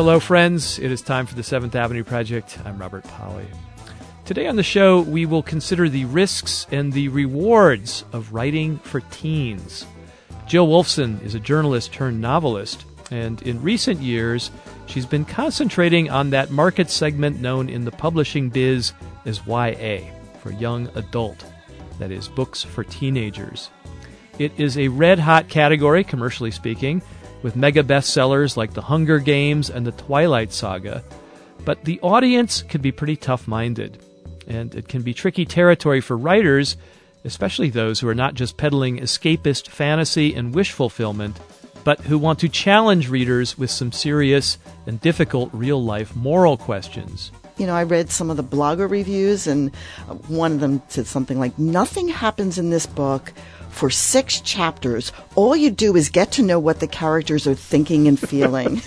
Hello, friends. It is time for the Seventh Avenue Project. I'm Robert Pollie. Today on the show, we will consider the risks and the rewards of writing for teens. Jill Wolfson is a journalist turned novelist, and in recent years, she's been concentrating on that market segment known in the publishing biz as YA, for young adult. That is, books for teenagers. It is a red hot category, commercially speaking with mega bestsellers like The Hunger Games and The Twilight Saga. But the audience can be pretty tough minded, and it can be tricky territory for writers, especially those who are not just peddling escapist fantasy and wish fulfillment, but who want to challenge readers with some serious and difficult real life moral questions. You know, I read some of the blogger reviews, and one of them said something like, Nothing happens in this book for six chapters, all you do is get to know what the characters are thinking and feeling.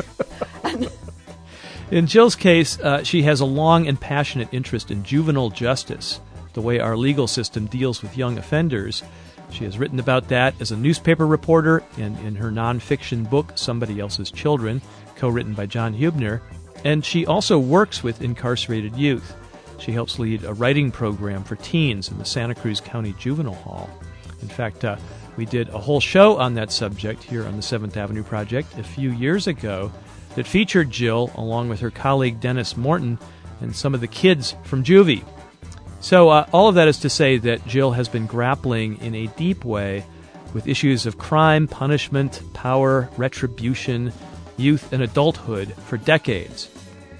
in Jill's case, uh, she has a long and passionate interest in juvenile justice, the way our legal system deals with young offenders. She has written about that as a newspaper reporter and in her nonfiction book, Somebody Else's Children, co written by John Hubner. And she also works with incarcerated youth. She helps lead a writing program for teens in the Santa Cruz County Juvenile Hall. In fact, uh, we did a whole show on that subject here on the Seventh Avenue Project a few years ago that featured Jill along with her colleague Dennis Morton and some of the kids from Juvie. So, uh, all of that is to say that Jill has been grappling in a deep way with issues of crime, punishment, power, retribution, youth, and adulthood for decades.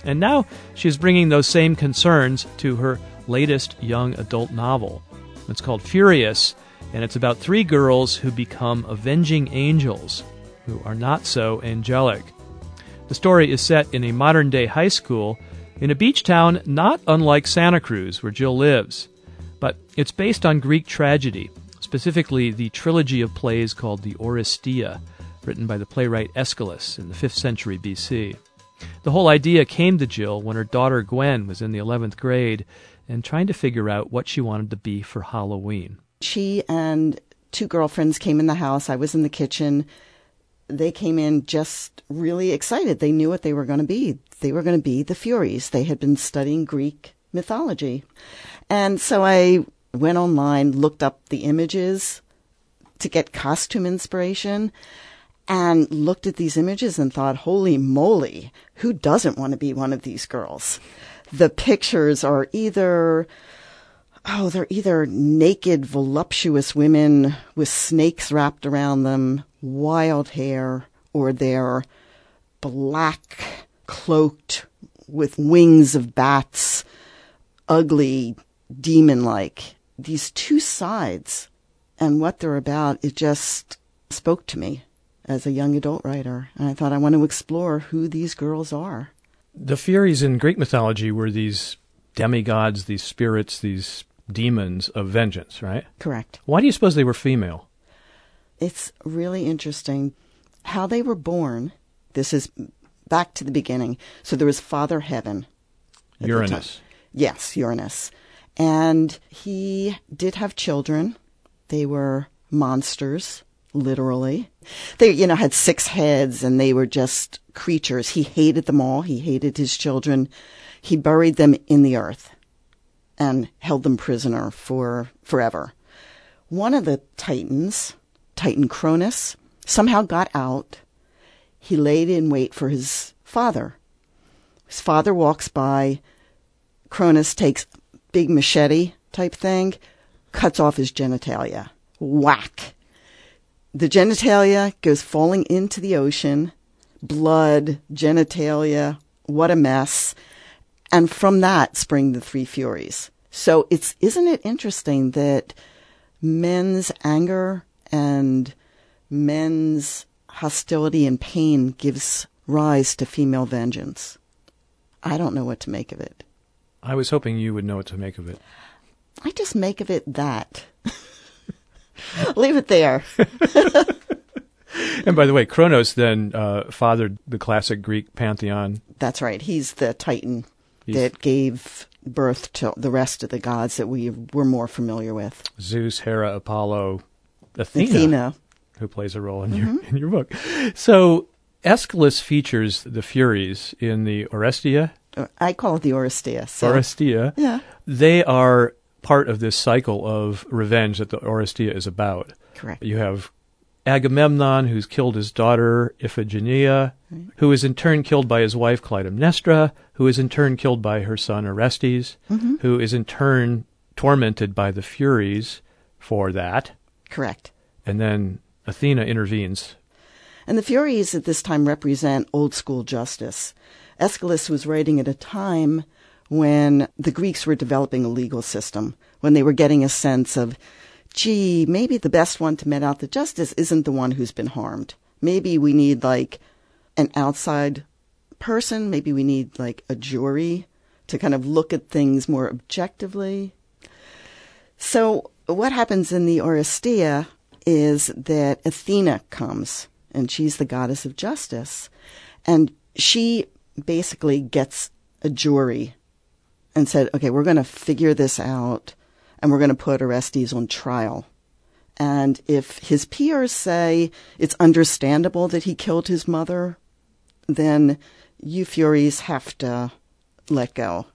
And now she is bringing those same concerns to her latest young adult novel. It's called Furious, and it's about three girls who become avenging angels who are not so angelic. The story is set in a modern day high school in a beach town not unlike Santa Cruz, where Jill lives. But it's based on Greek tragedy, specifically the trilogy of plays called the Oresteia, written by the playwright Aeschylus in the 5th century BC. The whole idea came to Jill when her daughter Gwen was in the 11th grade and trying to figure out what she wanted to be for Halloween. She and two girlfriends came in the house. I was in the kitchen. They came in just really excited. They knew what they were going to be. They were going to be the Furies. They had been studying Greek mythology. And so I went online, looked up the images to get costume inspiration, and looked at these images and thought, holy moly, who doesn't want to be one of these girls? The pictures are either oh, they're either naked, voluptuous women with snakes wrapped around them, wild hair, or they're black, cloaked with wings of bats, ugly, demon like. These two sides and what they're about, it just spoke to me as a young adult writer. And I thought I want to explore who these girls are. The Furies in Greek mythology were these demigods, these spirits, these demons of vengeance, right? Correct. Why do you suppose they were female? It's really interesting how they were born. This is back to the beginning. So there was Father Heaven. Uranus. Yes, Uranus. And he did have children. They were monsters, literally. They, you know, had six heads and they were just creatures. He hated them all. He hated his children. He buried them in the earth and held them prisoner for forever. One of the Titans, Titan Cronus, somehow got out. He laid in wait for his father. His father walks by. Cronus takes big machete type thing, cuts off his genitalia. Whack. The genitalia goes falling into the ocean. Blood, genitalia, what a mess. And from that spring the three furies. So it's isn't it interesting that men's anger and men's hostility and pain gives rise to female vengeance. I don't know what to make of it. I was hoping you would know what to make of it. I just make of it that. Leave it there. and by the way, Kronos then uh, fathered the classic Greek pantheon. That's right. He's the Titan He's, that gave birth to the rest of the gods that we were more familiar with. Zeus, Hera, Apollo, Athena, Athena. who plays a role in mm-hmm. your in your book. So Aeschylus features the Furies in the Orestia. Uh, I call it the Oresteia. So. Orestia. Yeah. They are part of this cycle of revenge that the Orestia is about. Correct. You have Agamemnon, who's killed his daughter Iphigenia, Right. Who is in turn killed by his wife Clytemnestra, who is in turn killed by her son Orestes, Mm-hmm. who is in turn tormented by the Furies for that. Correct. And then Athena intervenes. And the Furies at this time represent old school justice. Aeschylus was writing at a time when the Greeks were developing a legal system, when they were getting a sense of, gee, maybe the best one to met out the justice isn't the one who's been harmed. Maybe we need like an outside person, maybe we need like a jury to kind of look at things more objectively. So what happens in the Oresteia is that Athena comes, and she's the goddess of justice, and she basically gets a jury and said, "Okay, we're going to figure this out, and we're going to put Orestes on trial." And if his peers say it's understandable that he killed his mother, then you Furies have to let go.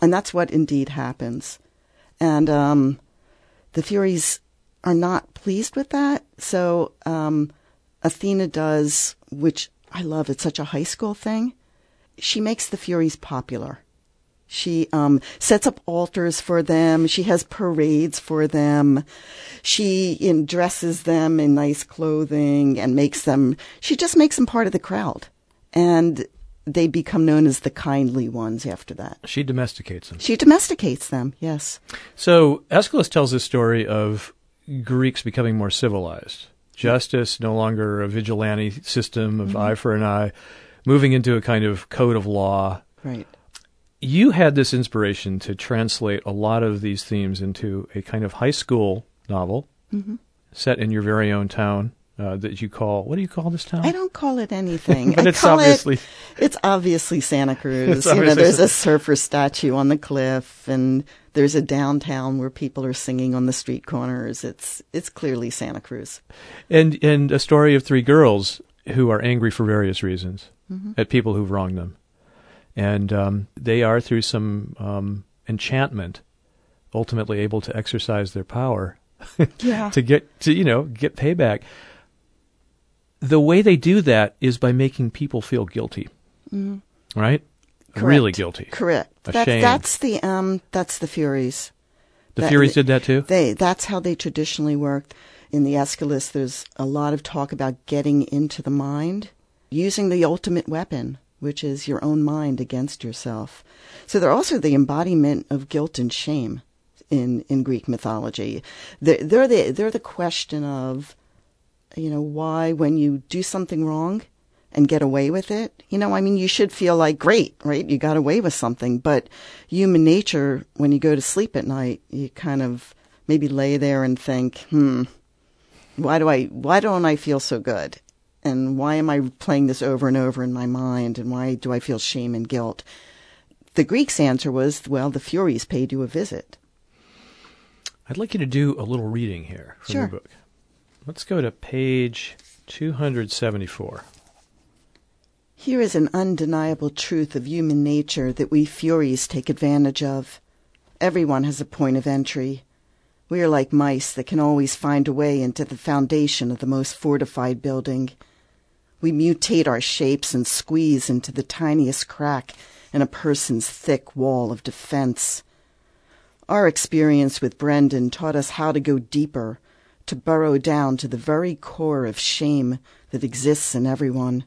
And that's what indeed happens. And um, the Furies are not pleased with that. So um, Athena does, which I love, it's such a high school thing. She makes the Furies popular. She um, sets up altars for them. She has parades for them. She in, dresses them in nice clothing and makes them, she just makes them part of the crowd. And they become known as the kindly ones after that. She domesticates them. She domesticates them, yes. So Aeschylus tells this story of Greeks becoming more civilized. Justice, no longer a vigilante system of eye for an eye, moving into a kind of code of law. Right. You had this inspiration to translate a lot of these themes into a kind of high school novel set in your very own town uh, that you call, what do you call this town? I don't call it anything. But I it's call it- obviously- it's obviously Santa Cruz. You know, there's a surfer statue on the cliff, and there's a downtown where people are singing on the street corners. It's it's clearly Santa Cruz. and and a story of three girls who are angry for various reasons at people who've wronged them, and um, they are through some um, enchantment ultimately able to exercise their power Yeah. to get to you know get payback. The way they do that is by making people feel guilty, right? Correct. Really guilty. Correct. That's, that's the um that's the Furies. The That- Furies did that too. They that's how they traditionally worked. In the Aeschylus, there's a lot of talk about getting into the mind, using the ultimate weapon, which is your own mind against yourself. So they're also the embodiment of guilt and shame in, in Greek mythology. They're, they're the they're the question of, you know, why when you do something wrong and get away with it, you know, I mean, you should feel like great, right? You got away with something, but human nature, when you go to sleep at night, you kind of maybe lay there and think, hmm, why do I, why don't I feel so good? And why am I playing this over and over in my mind? And why do I feel shame and guilt? The Greeks' answer was, well, the Furies paid you a visit. I'd like you to do a little reading here from Sure. your book. Let's go to page 274. Here is an undeniable truth of human nature that we Furies take advantage of. Everyone has a point of entry. We are like mice that can always find a way into the foundation of the most fortified building. We mutate our shapes and squeeze into the tiniest crack in a person's thick wall of defense. Our experience with Brendan taught us how to go deeper, to burrow down to the very core of shame that exists in everyone.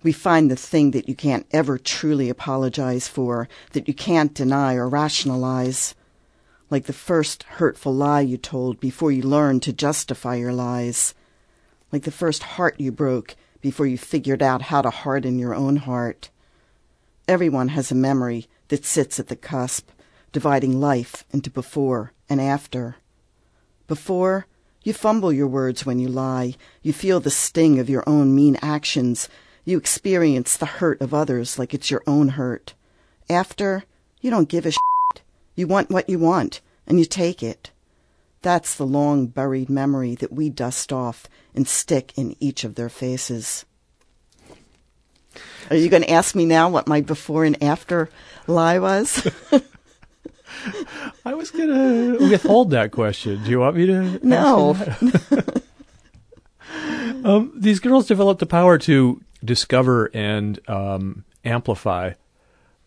We find the thing that you can't ever truly apologize for, that you can't deny or rationalize. Like the first hurtful lie you told before you learned to justify your lies. Like the first heart you broke before you figured out how to harden your own heart. Everyone has a memory that sits at the cusp, dividing life into before and after. Before, you fumble your words when you lie. You feel the sting of your own mean actions. You experience the hurt of others like it's your own hurt. After, you don't give a shit. You want what you want, and you take it. That's the long buried memory that we dust off and stick in each of their faces. Are you going to ask me now what my before and after lie was? I was going to withhold that question. Do you want me to? No. um, these girls develop the power to discover and um, amplify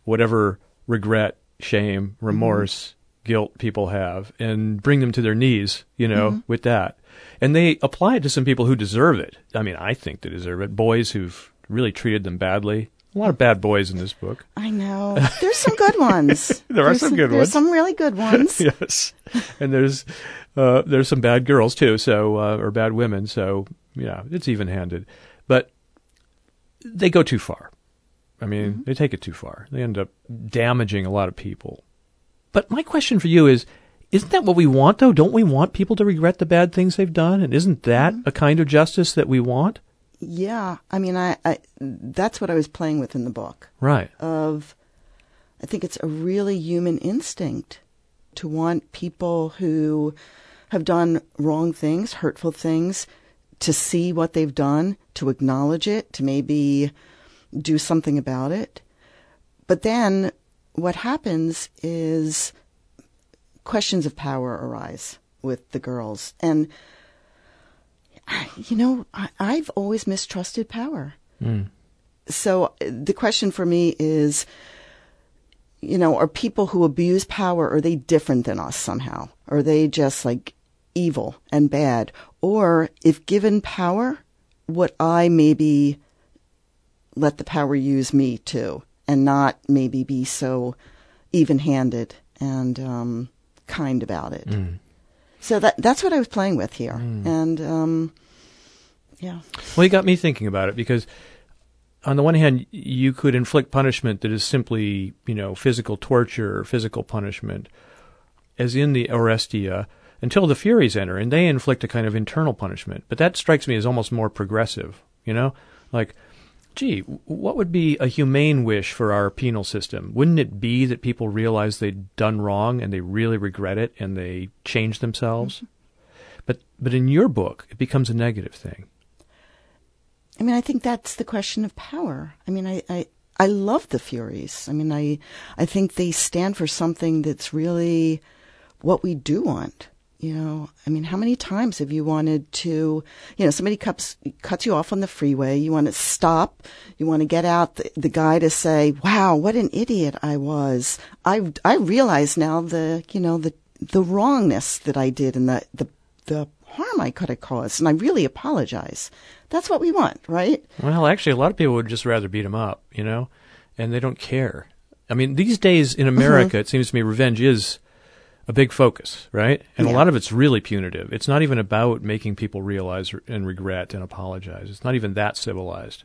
whatever regret, shame, remorse, mm-hmm. Guilt people have and bring them to their knees, you know, mm-hmm. with that. And they apply it to some people who deserve it. I mean, I think they deserve it. Boys who've really treated them badly. A lot of bad boys in this book. I know. There's some good ones. there there's are some, some good there's ones. There's some really good ones. yes. And there's uh, there's some bad girls too, so uh, or bad women, so yeah, it's even-handed. But they go too far. I mean, mm-hmm. they take it too far. They end up damaging a lot of people. But my question for you is isn't that what we want though? Don't we want people to regret the bad things they've done? And isn't that mm-hmm. a kind of justice that we want? Yeah. I mean, I, I that's what I was playing with in the book. Right. Of I think it's a really human instinct to want people who have done wrong things, hurtful things, to see what they've done, to acknowledge it, to maybe do something about it. But then what happens is questions of power arise with the girls. And, you know, I, have always mistrusted power. Mm. So the question for me is, you know, are people who abuse power, are they different than us somehow? Are they just like evil and bad? Or if given power, would I maybe let the power use me too and not maybe be so even handed and um, kind about it? Mm. So that that's what I was playing with here. Mm. And um, yeah. Well, you got me thinking about it because on the one hand, you could inflict punishment that is simply, you know, physical torture or physical punishment, as in the Orestia, until the Furies enter and they inflict a kind of internal punishment. But that strikes me as almost more progressive, you know? Like, gee, what would be a humane wish for our penal system? Wouldn't it be that people realize they'd done wrong and they really regret it and they change themselves? Mm-hmm. But but in your book, it becomes a negative thing. I mean, I think that's the question of power. I mean, I, I, I love the Furies. I mean, I I think they stand for something that's really what we do want you know, I mean, how many times have you wanted to, you know, somebody cuts cuts you off on the freeway, you want to stop, you want to get out the, the guy to say, "Wow, what an idiot I was." I I realize now the, you know, the the wrongness that I did and the the the harm I could have caused, and I really apologize. That's what we want, right? Well, actually, a lot of people would just rather beat him up, you know, and they don't care. I mean, these days in America, mm-hmm. it seems to me revenge is a big focus, right? And yeah. a lot of it's really punitive. It's not even about making people realize and regret and apologize. It's not even that civilized.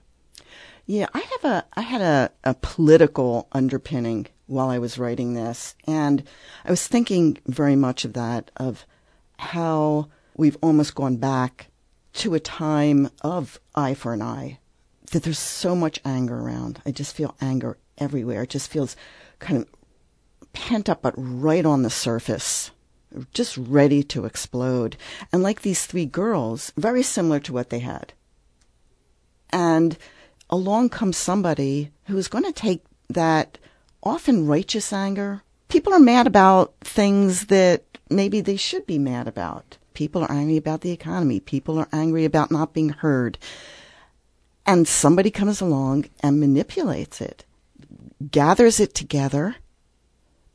Yeah, I have a I had a, a political underpinning while I was writing this, and I was thinking very much of that of how we've almost gone back to a time of eye for an eye. That there's so much anger around. I just feel anger everywhere. It just feels kind of pent up, but right on the surface, just ready to explode. And like these three girls, very similar to what they had. And along comes somebody who's going to take that often righteous anger. People are mad about things that maybe they should be mad about. People are angry about the economy. People are angry about not being heard. And somebody comes along and manipulates it, gathers it together,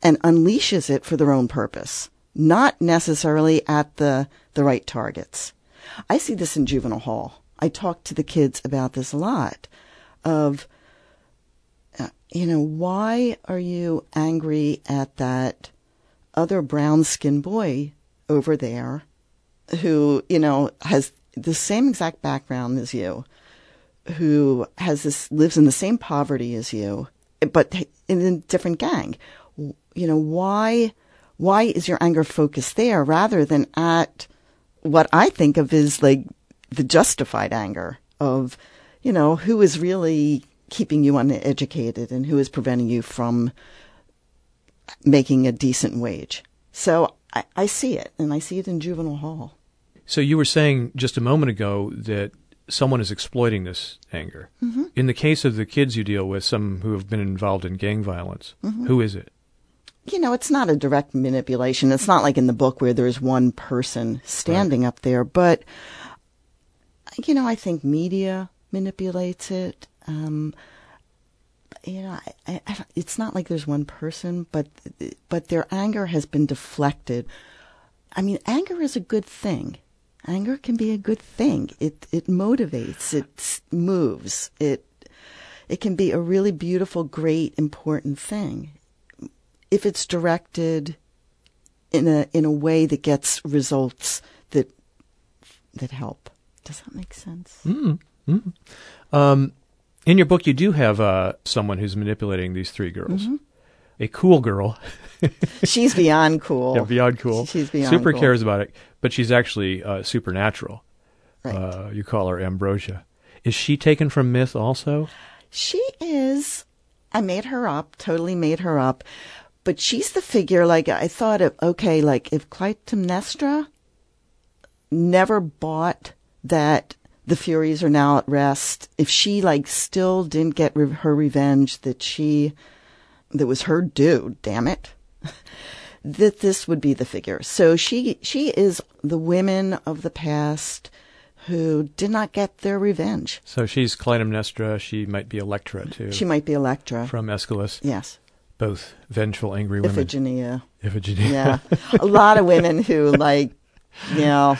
and unleashes it for their own purpose, not necessarily at the, the right targets. I see this in juvenile hall. I talk to the kids about this a lot of, uh, you know, why are you angry at that other brown skinned boy over there who, you know, has the same exact background as you, who has this, lives in the same poverty as you, but in a different gang? You know, why, why is your anger focused there rather than at what I think of as like the justified anger of, you know, who is really keeping you uneducated and who is preventing you from making a decent wage. So I, I see it, and I see it in juvenile hall. So you were saying just a moment ago that someone is exploiting this anger. Mm-hmm. In the case of the kids you deal with, some who have been involved in gang violence, Mm-hmm. who is it? You know, it's not a direct manipulation. It's not like in the book where there's one person standing up there, but you know, I think media manipulates it. Um, you know, I, I, it's not like there's one person, but but their anger has been deflected. I mean, anger is a good thing. Anger can be a good thing. It it motivates. It moves. It it can be a really beautiful, great, important thing if it's directed in a in a way that gets results that that help. Does that make sense? Mm-hmm. Um, in your book, you do have uh, someone who's manipulating these three girls. Mm-hmm. A cool girl, She's beyond cool. yeah, beyond cool, She's beyond super cool. cares about it, but she's actually uh, supernatural. Right. Uh, you call her Ambrosia. Is she taken from myth also? She is. I made her up. Totally made her up. But she's the figure. Like I thought of. Okay, like if Clytemnestra never bought that the Furies are now at rest. If she like still didn't get re- her revenge that she that was her due. Damn it. that this would be the figure. So she she is the women of the past who did not get their revenge. So she's Clytemnestra. She might be Electra too. She might be Electra. from Aeschylus. yes. Both vengeful, angry women. Iphigenia. Iphigenia. Yeah. a lot of women who like, you know,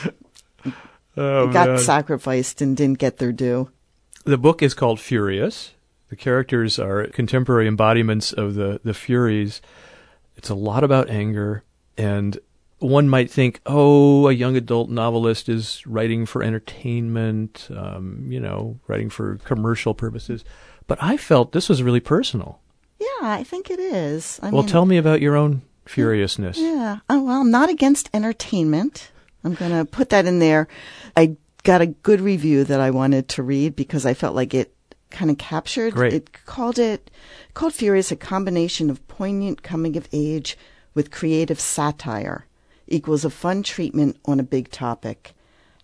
Oh, got man. sacrificed and didn't get their due. The book is called Furious. The characters are contemporary embodiments of the, the Furies. It's a lot about anger, and one might think, oh, a young adult novelist is writing for entertainment, um, you know, writing for commercial purposes. But I felt this was really personal. Yeah, I think it is. I well, mean, tell me about your own hmm. furiousness. Yeah. Oh, well, I'm not against entertainment. I'm going to put that in there. I got a good review that I wanted to read because I felt like it kind of captured. Great. It called it called Furious a combination of poignant coming of age with creative satire equals a fun treatment on a big topic.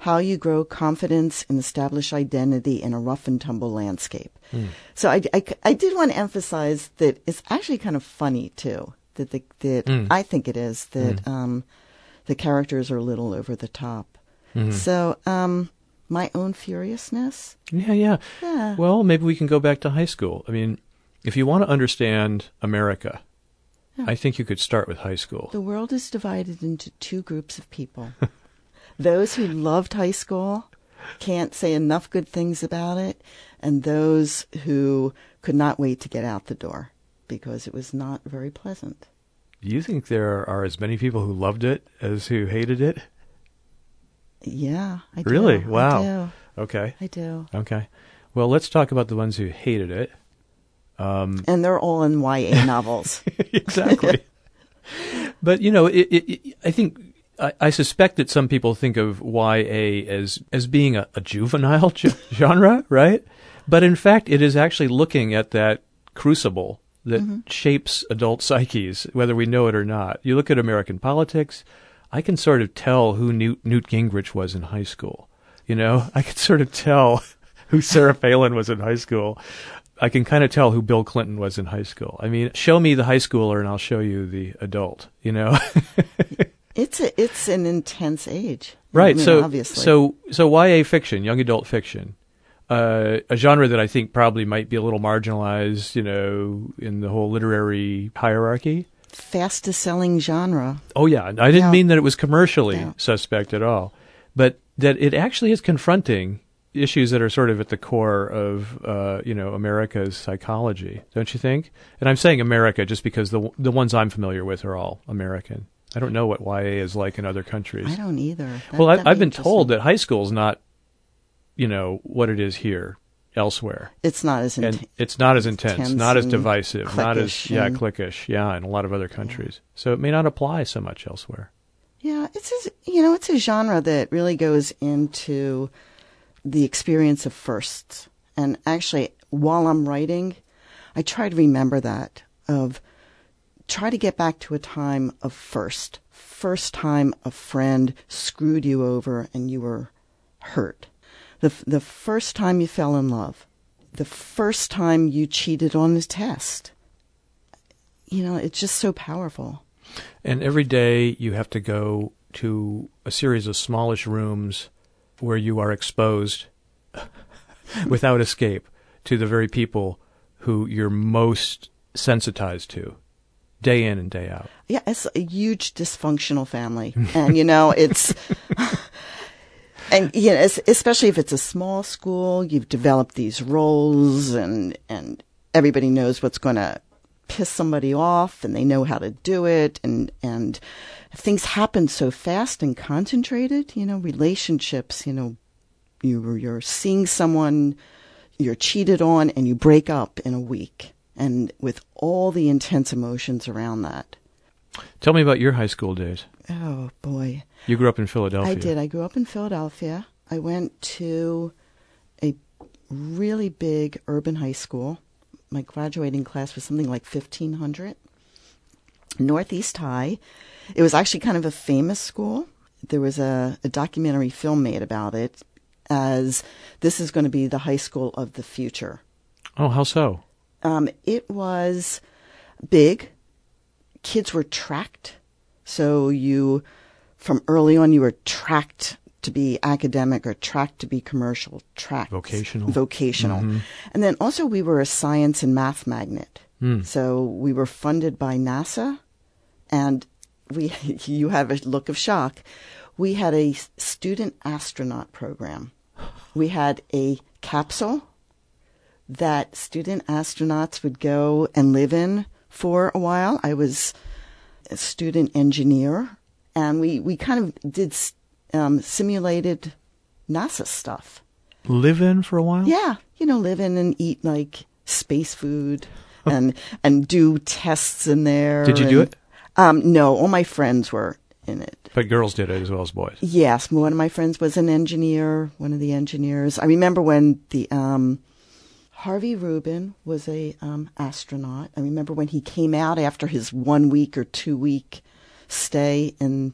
How you grow confidence and establish identity in a rough and tumble landscape. So I, I, I did want to emphasize that it's actually kind of funny too. That the, that Mm. I think it is that um, the characters are a little over the top. Mm-hmm. So um, my own furiousness. Yeah, yeah. Yeah. Well, maybe we can go back to high school. I mean, if you want to understand America, I think you could start with high school. The world is divided into two groups of people. those who loved high school can't say enough good things about it, and those who could not wait to get out the door because it was not very pleasant. Do you think there are as many people who loved it as who hated it? Yeah, I do. Really? I Wow. do. Okay. I do. Okay. Well, let's talk about the ones who hated it. Um, And they're all in YA novels. exactly. but you know, it, it, it, I think I, I suspect that some people think of YA as as being a, a juvenile ge- genre, right? But in fact, it is actually looking at that crucible that mm-hmm. shapes adult psyches, whether we know it or not. You look at American politics. I can sort of tell who Newt, Newt Gingrich was in high school. You know, I can sort of tell who Sarah Palin was in high school. I can kind of tell who Bill Clinton was in high school. I mean, show me the high schooler and I'll show you the adult, you know? it's a, it's an intense age. right. I mean, so, obviously. so, so YA fiction, young adult fiction, uh, a genre that I think probably might be a little marginalized, you know, in the whole literary hierarchy. fastest selling genre. Oh yeah, I didn't Yeah. mean that it was commercially Yeah. suspect at all, but that it actually is confronting issues that are sort of at the core of uh, you know America's psychology, don't you think? And I'm saying America just because the the ones I'm familiar with are all American. I don't know what YA is like in other countries. I don't either. That- well, I, that'd I've been told that high school is not, you know, what it is here, elsewhere, it's not as intense. it's not as intense, not as divisive, not as yeah cliquish, yeah, in a lot of other countries. So it may not apply so much elsewhere. Yeah, it's a, you know it's a genre that really goes into the experience of firsts. And actually, while I'm writing, I try to remember that of try to get back to a time of first. First time a friend screwed you over and you were hurt. the the first time you fell in love, the first time you cheated on the test. You know, it's just so powerful. And every day you have to go to a series of smallish rooms where you are exposed without escape to the very people who you're most sensitized to day in and day out. Yeah, it's a huge dysfunctional family. and, you know, it's. and you know, especially if it's a small school, you've developed these roles, and and everybody knows what's going to piss somebody off, and they know how to do it, and and things happen so fast and concentrated. You know, relationships. You know, you you're seeing someone, you're cheated on, and you break up in a week, and with all the intense emotions around that. Tell me about your high school days. Oh boy. You grew up in Philadelphia. I did. I grew up in Philadelphia. I went to a really big urban high school. My graduating class was something like 1500. Northeast High. It was actually kind of a famous school. There was a, a documentary film made about it as this is going to be the high school of the future. Oh, how so? Um, it was big. Kids were tracked. So you from early on you were tracked to be academic or tracked to be commercial, tracked vocational, vocational, mm-hmm. and then also we were a science and math magnet. Mm. So we were funded by NASA, and we you have a look of shock. We had a student astronaut program. We had a capsule that student astronauts would go and live in for a while. I was a student engineer and we we kind of did um, simulated NASA stuff. Live in for a while. Yeah, you know, live in and eat like space food and and do tests in there. Did you and, do it? Um, no, all my friends were in it. But girls did it as well as boys. Yes, one of my friends was an engineer. One of the engineers. I remember when the um, Harvey Rubin was a um, astronaut. I remember when he came out after his one week or two week stay and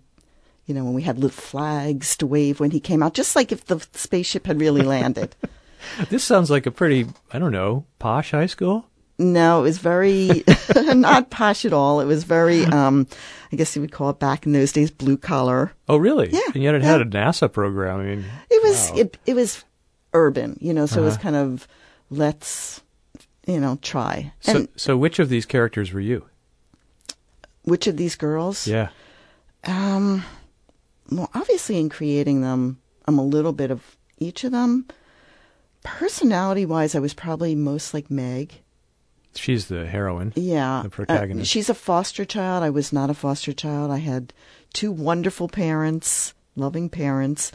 you know when we had little flags to wave when he came out just like if the spaceship had really landed this sounds like a pretty i don't know posh high school no it was very not posh at all it was very um i guess you would call it back in those days blue collar oh really yeah and yet it yeah. had a nasa program i mean it was wow. it, it was urban you know so uh-huh. it was kind of let's you know try so and so which of these characters were you which of these girls? Yeah. Um, well, obviously, in creating them, I'm a little bit of each of them. Personality wise, I was probably most like Meg. She's the heroine. Yeah. The protagonist. Uh, she's a foster child. I was not a foster child. I had two wonderful parents, loving parents.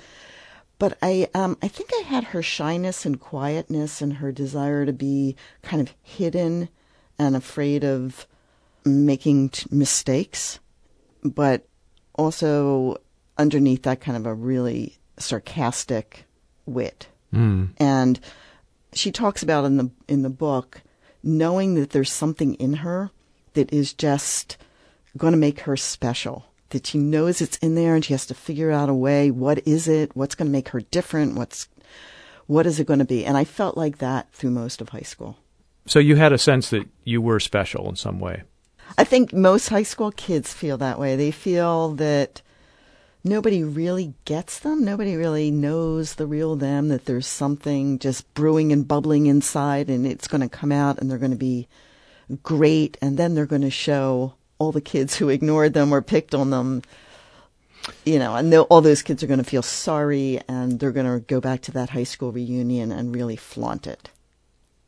But I, um, I think I had her shyness and quietness and her desire to be kind of hidden and afraid of making t- mistakes, but also underneath that kind of a really sarcastic wit. Mm. And she talks about in the in the book knowing that there's something in her that is just going to make her special. That she knows it's in there and she has to figure out a way. What is it? What's going to make her different? What's what is it going to be? And I felt like that through most of high school. So you had a sense that you were special in some way. I think most high school kids feel that way. They feel that nobody really gets them. Nobody really knows the real them, that there's something just brewing and bubbling inside and it's going to come out and they're going to be great. And then they're going to show all the kids who ignored them or picked on them. You know, and all those kids are going to feel sorry and they're going to go back to that high school reunion and really flaunt it.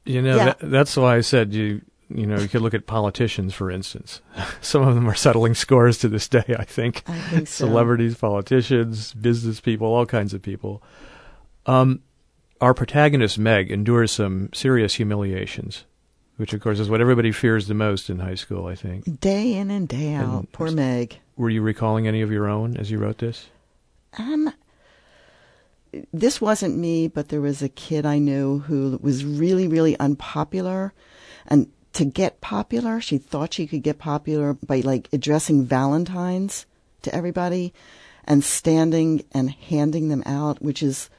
You know, yeah. that, that's why I said you you know, you could look at politicians, for instance. Some of them are settling scores to this day, I think. I think so. Celebrities, politicians, business people, all kinds of people. Um, our protagonist, Meg, endures some serious humiliations, which, of course, is what everybody fears the most in high school, I think. Day in and day out. And Poor Meg. Were you recalling any of your own as you wrote this? Um, this wasn't me, but there was a kid I knew who was really, really unpopular and to get popular. She thought she could get popular by like addressing Valentines to everybody and standing and handing them out, which is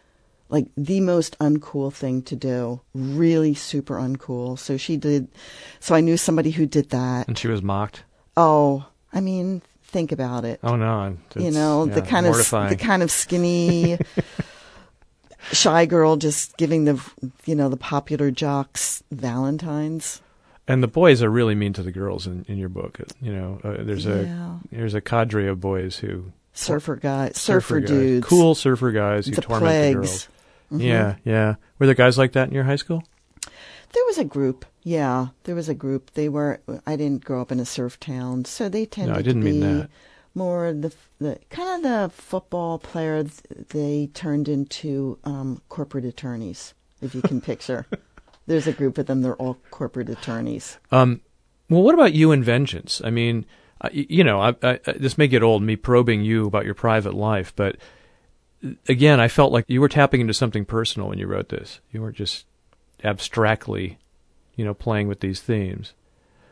like the most uncool thing to do. Really super uncool. So she did. So I knew somebody who did that. And she was mocked. Oh, I mean, think about it. Oh no, you know yeah, the kind of the kind of skinny shy girl just giving the you know the popular jocks valentines and the boys are really mean to the girls in, in your book. You know, uh, there's a Yeah. there's a cadre of boys who surfer guys surfer, guys, dudes cool surfer guys who the torment plagues the girls. Mhm. Yeah, yeah. Were there guys like that in your high school? there was a group yeah there was a group they were i didn't grow up in a surf town so they tended I didn't to be mean that. more the the kind of the football player th- they turned into um corporate attorneys if you can picture there's a group of them they're all corporate attorneys Um, well, what about you and vengeance? I mean, I, you know, I, I, this may get old, me probing you about your private life, but again, I felt like you were tapping into something personal when you wrote this. You weren't just abstractly, you know, playing with these themes.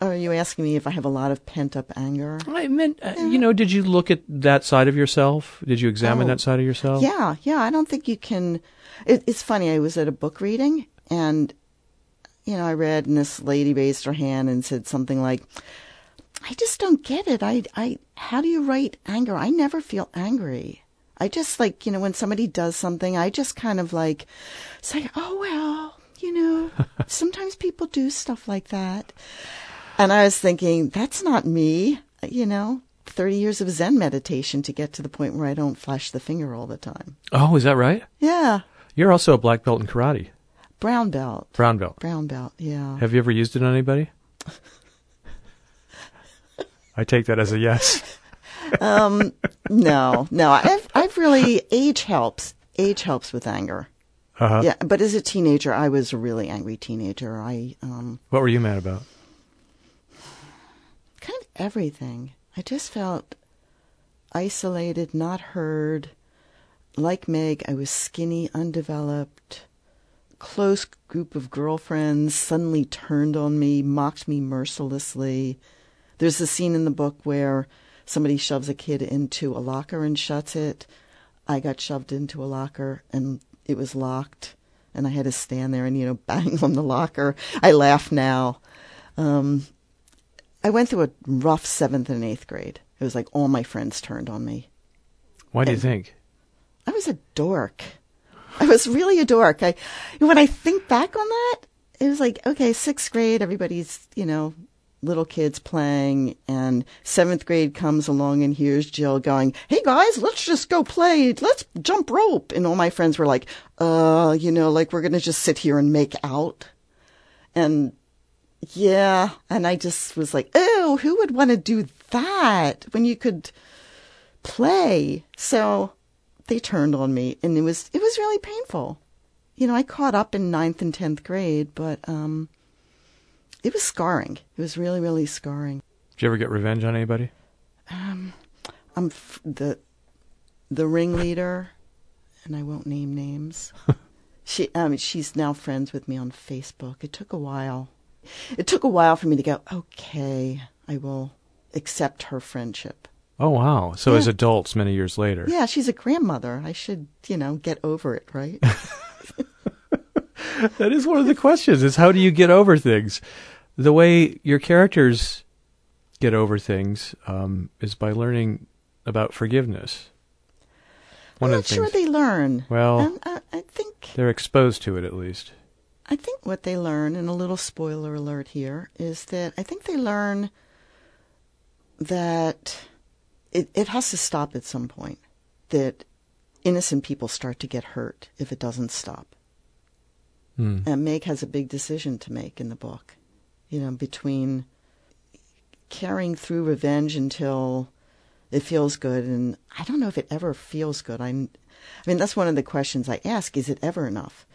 Are you asking me if I have a lot of pent up anger? I meant, uh, you know, did you look at that side of yourself? Did you examine Oh. that side of yourself? Yeah, yeah. I don't think you can. It, it's funny. I was at a book reading, and you know, I read, and this lady raised her hand and said something like, "I just don't get it. I, I, how do you write anger? I never feel angry. I just like, you know, when somebody does something, I just kind of like say, oh well, you know, sometimes people do stuff like that." And I was thinking, that's not me, you know. 30 years of Zen meditation to get to the point where I don't flash the finger all the time. Oh, is that right? Yeah. You're also a black belt in karate, Brown belt. brown belt. Brown belt, yeah. Have you ever used it on anybody? I take that as a yes. Um, no, no. I've, I've really, age helps. Age helps with anger. Uh-huh. Yeah, but as a teenager, I was a really angry teenager. I, um, What were you mad about? kind of everything. I just felt isolated, not heard. Like Meg, I was skinny, undeveloped. Close group of girlfriends suddenly turned on me, mocked me mercilessly. There's a scene in the book where somebody shoves a kid into a locker and shuts it. I got shoved into a locker and it was locked, and I had to stand there and you know bang on the locker. I laugh now. Um, I went through a rough seventh and eighth grade. It was like all my friends turned on me. Why do you think? I was a dork. I was really a dork. I, when I think back on that, it was like, okay, sixth grade, everybody's, you know, little kids playing, and seventh grade comes along, and here's Jill going, hey guys, let's just go play, let's jump rope. And all my friends were like, uh, you know, like we're going to just sit here and make out. And yeah, and I just was like, oh, who would want to do that when you could play? So they turned on me, and it was it was really painful. You know, I caught up in ninth and tenth grade, but um, it was scarring. It was really, really scarring. Did you ever get revenge on anybody? Um, I'm f- the the ringleader, and I won't name names. she, um, she's now friends with me on Facebook. It took a while. It took a while for me to go. Okay, I will accept her friendship. Oh wow! So as adults, many years later. Yeah, she's a grandmother. I should, you know, get over it, right? That is one of the questions: is how do you get over things? The way your characters get over things um, is by learning about forgiveness. One I'm not the sure things they learn. Well- Um, I, I think they're exposed to it at least. I think what they learn, and a little spoiler alert here, is that I think they learn that it, it has to stop at some point. That innocent people start to get hurt if it doesn't stop. Hmm. And Meg has a big decision to make in the book, you know, between carrying through revenge until it feels good, and I don't know if it ever feels good. I, I mean, that's one of the questions I ask: Is it ever enough?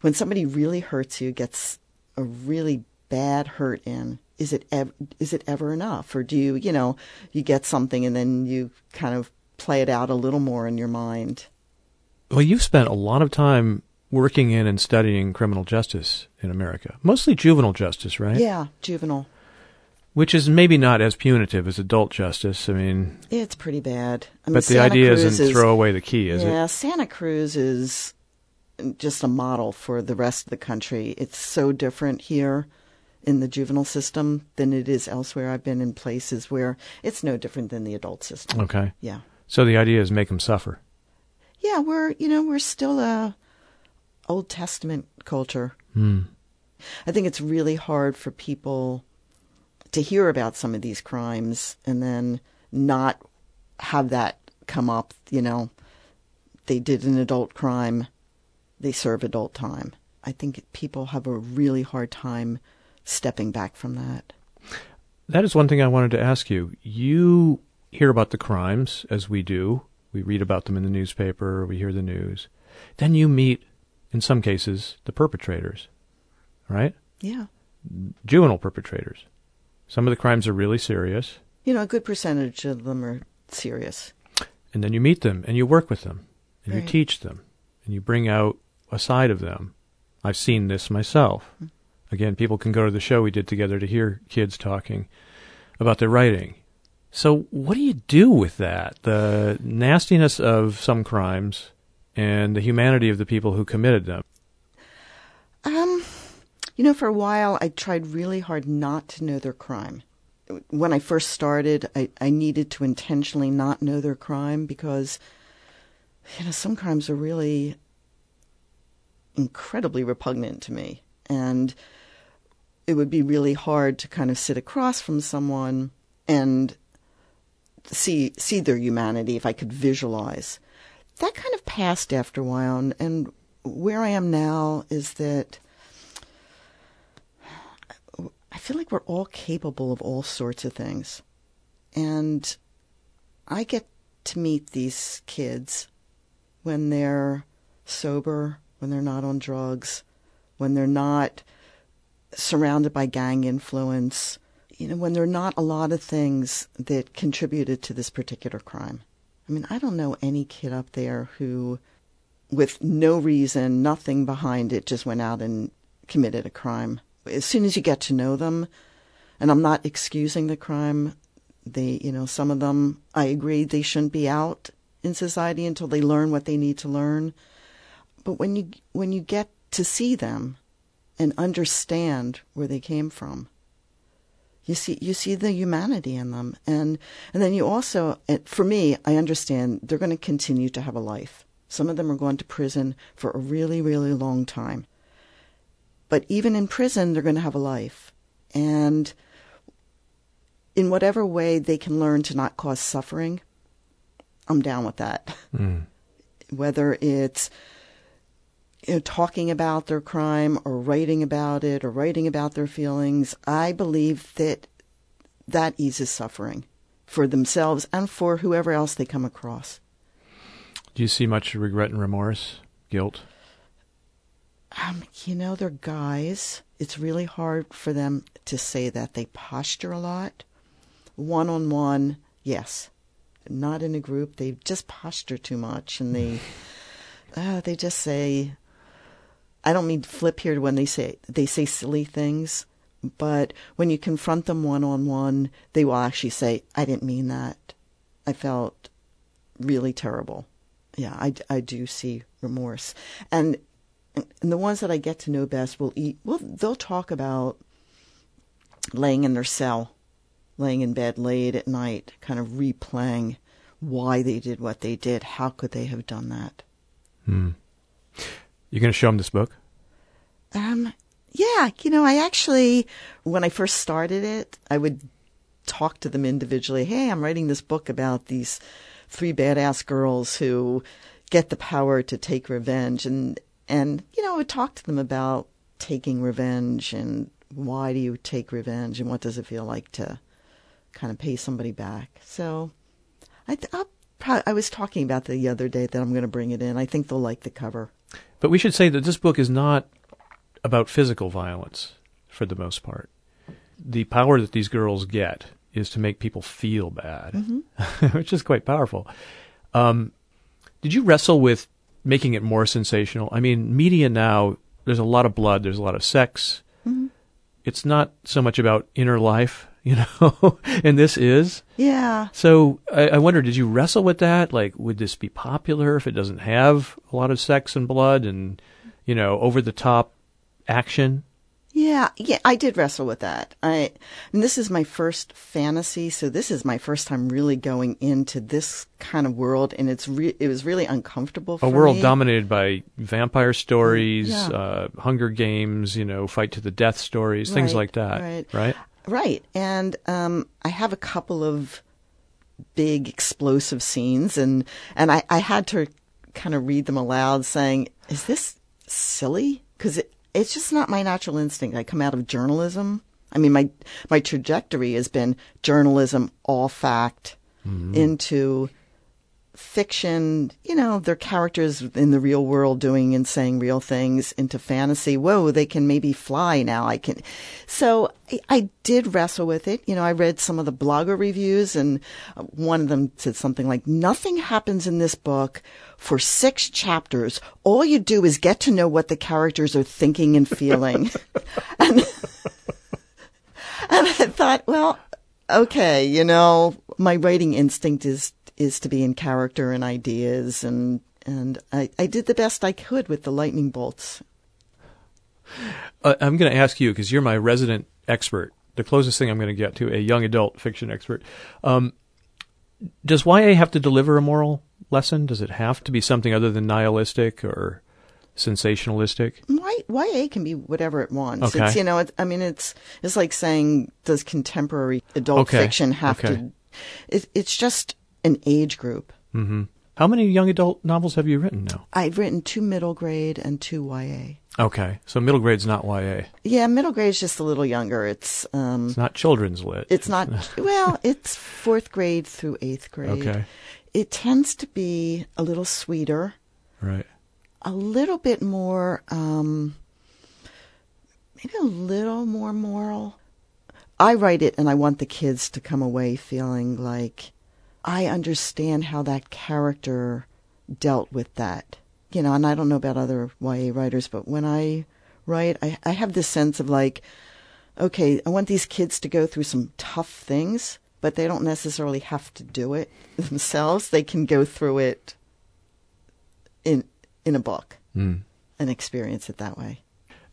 When somebody really hurts you, gets a really bad hurt in, is it ev- is it ever enough, or do you, you know, you get something and then you kind of play it out a little more in your mind? Well, you've spent a lot of time working in and studying criminal justice in America, mostly juvenile justice, right? Yeah, juvenile. Which is maybe not as punitive as adult justice. I mean, It's pretty bad. I mean, but the Santa idea Cruz isn't is, throw away the key, is yeah, it? Yeah, Santa Cruz is just a model for the rest of the country. It's so different here in the juvenile system than it is elsewhere. I've been in places where it's no different than the adult system. Okay. Yeah. So the idea is make them suffer. Yeah, we're you know we're still a Old Testament culture. Hmm. I think it's really hard for people to hear about some of these crimes and then not have that come up. You know, they did an adult crime, they serve adult time. I think people have a really hard time stepping back from that. That is one thing I wanted to ask you. You hear about the crimes as we do. We read about them in the newspaper, we hear the news. Then you meet, in some cases, the perpetrators, right? Yeah. Juvenile perpetrators. Some of the crimes are really serious. You know, a good percentage of them are serious. And then you meet them and you work with them and Right. you teach them and you bring out a side of them. I've seen this myself. Hmm. Again, people can go to the show we did together to hear kids talking about their writing. So, what do you do with that? The nastiness of some crimes and the humanity of the people who committed them. Um, you know, for a while, I tried really hard not to know their crime. When I first started, I, I needed to intentionally not know their crime because, you know, some crimes are really incredibly repugnant to me. And it would be really hard to kind of sit across from someone and see see their humanity if I could visualize. That kind of passed after a while, and, and where I am now is that I feel like we're all capable of all sorts of things, and I get to meet these kids when they're sober, when they're not on drugs, when they're not surrounded by gang influence, you know, when there are not a lot of things that contributed to this particular crime. I mean, I don't know any kid up there who, with no reason, nothing behind it, just went out and committed a crime. As soon as you get to know them, and I'm not excusing the crime, they, you know, some of them, I agree, they shouldn't be out in society until they learn what they need to learn. But when you when you get to see them and understand where they came from, you see you see the humanity in them, and and then you also, for me, I understand they're going to continue to have a life. Some of them are going to prison for a really really long time. But even in prison, they're going to have a life, and in whatever way they can learn to not cause suffering, I'm down with that. Mm. Whether it's you know, talking about their crime or writing about it or writing about their feelings, I believe that that eases suffering for themselves and for whoever else they come across. Do you see much regret and remorse, guilt? Um, you know, they're guys. It's really hard for them to say that. They posture a lot. One on one, yes. Not in a group. They just posture too much and they uh, they just say I don't mean to flip here when they say they say silly things, but when you confront them one on one, they will actually say, I didn't mean that. I felt really terrible. Yeah, I, I do see remorse. And and the ones that I get to know best will eat. Well, they'll talk about laying in their cell, laying in bed late at night, kind of replaying why they did what they did. How could they have done that? Hmm. You going to show them this book? Um, yeah, you know, I actually, when I first started it, I would talk to them individually. Hey, I'm writing this book about these three badass girls who get the power to take revenge, and and you know, I would talk to them about taking revenge and why do you take revenge and what does it feel like to kind of pay somebody back. So, I I'll I was talking about the other day that I'm going to bring it in. I think they'll like the cover. But we should say that this book is not about physical violence for the most part. The power that these girls get is to make people feel bad, which is quite powerful. Um, did you wrestle with making it more sensational? I mean, media now, there's a lot of blood, there's a lot of sex. It's not so much about inner life, you know, and this is. Yeah. So I, I wonder, did you wrestle with that? Like, would this be popular if it doesn't have a lot of sex and blood? And you know, over the top action. Yeah, yeah, I did wrestle with that. I and this is my first fantasy, so this is my first time really going into this kind of world, and it's re- it was really uncomfortable. for A world me. dominated by vampire stories, Yeah. uh, Hunger Games, you know, fight to the death stories, things like that. right. right? Right. And um, I have a couple of big explosive scenes and and I, I had to kind of read them aloud saying, Is this silly? Because it, it's just not my natural instinct. I come out of journalism. I mean my my trajectory has been journalism, all fact, into fiction, you know, they're characters in the real world doing and saying real things into fantasy. Whoa, they can maybe fly now. I can. So I, I did wrestle with it. You know, I read some of the blogger reviews and one of them said something like, nothing happens in this book for six chapters. All you do is get to know what the characters are thinking and feeling. and, and I thought, well, okay, you know, my writing instinct is is to be in character and ideas and and I, I did the best I could with the lightning bolts. Uh, I'm going to ask you because you're my resident expert, the closest thing I'm going to get to a young adult fiction expert. Um, does YA have to deliver a moral lesson? Does it have to be something other than nihilistic or sensationalistic? Y, YA can be whatever it wants. Okay. It's you know, it, I mean, it's it's like saying does contemporary adult Okay, fiction have okay. to? It, it's just an age group. hmm How many young adult novels have you written now? I've written two middle grade and two YA. Okay, so middle grade's not YA. Yeah, middle grade is just a little younger. It's um, It's not children's lit. It's not, well, it's fourth grade through eighth grade. Okay. It tends to be a little sweeter, right. a little bit more, um, maybe a little more moral. I write it and I want the kids to come away feeling like I understand how that character dealt with that. You know, and I don't know about other YA writers, but when I write, I, I have this sense of like, okay, I want these kids to go through some tough things, but they don't necessarily have to do it themselves. They can go through it in in a book Mm. and experience it that way.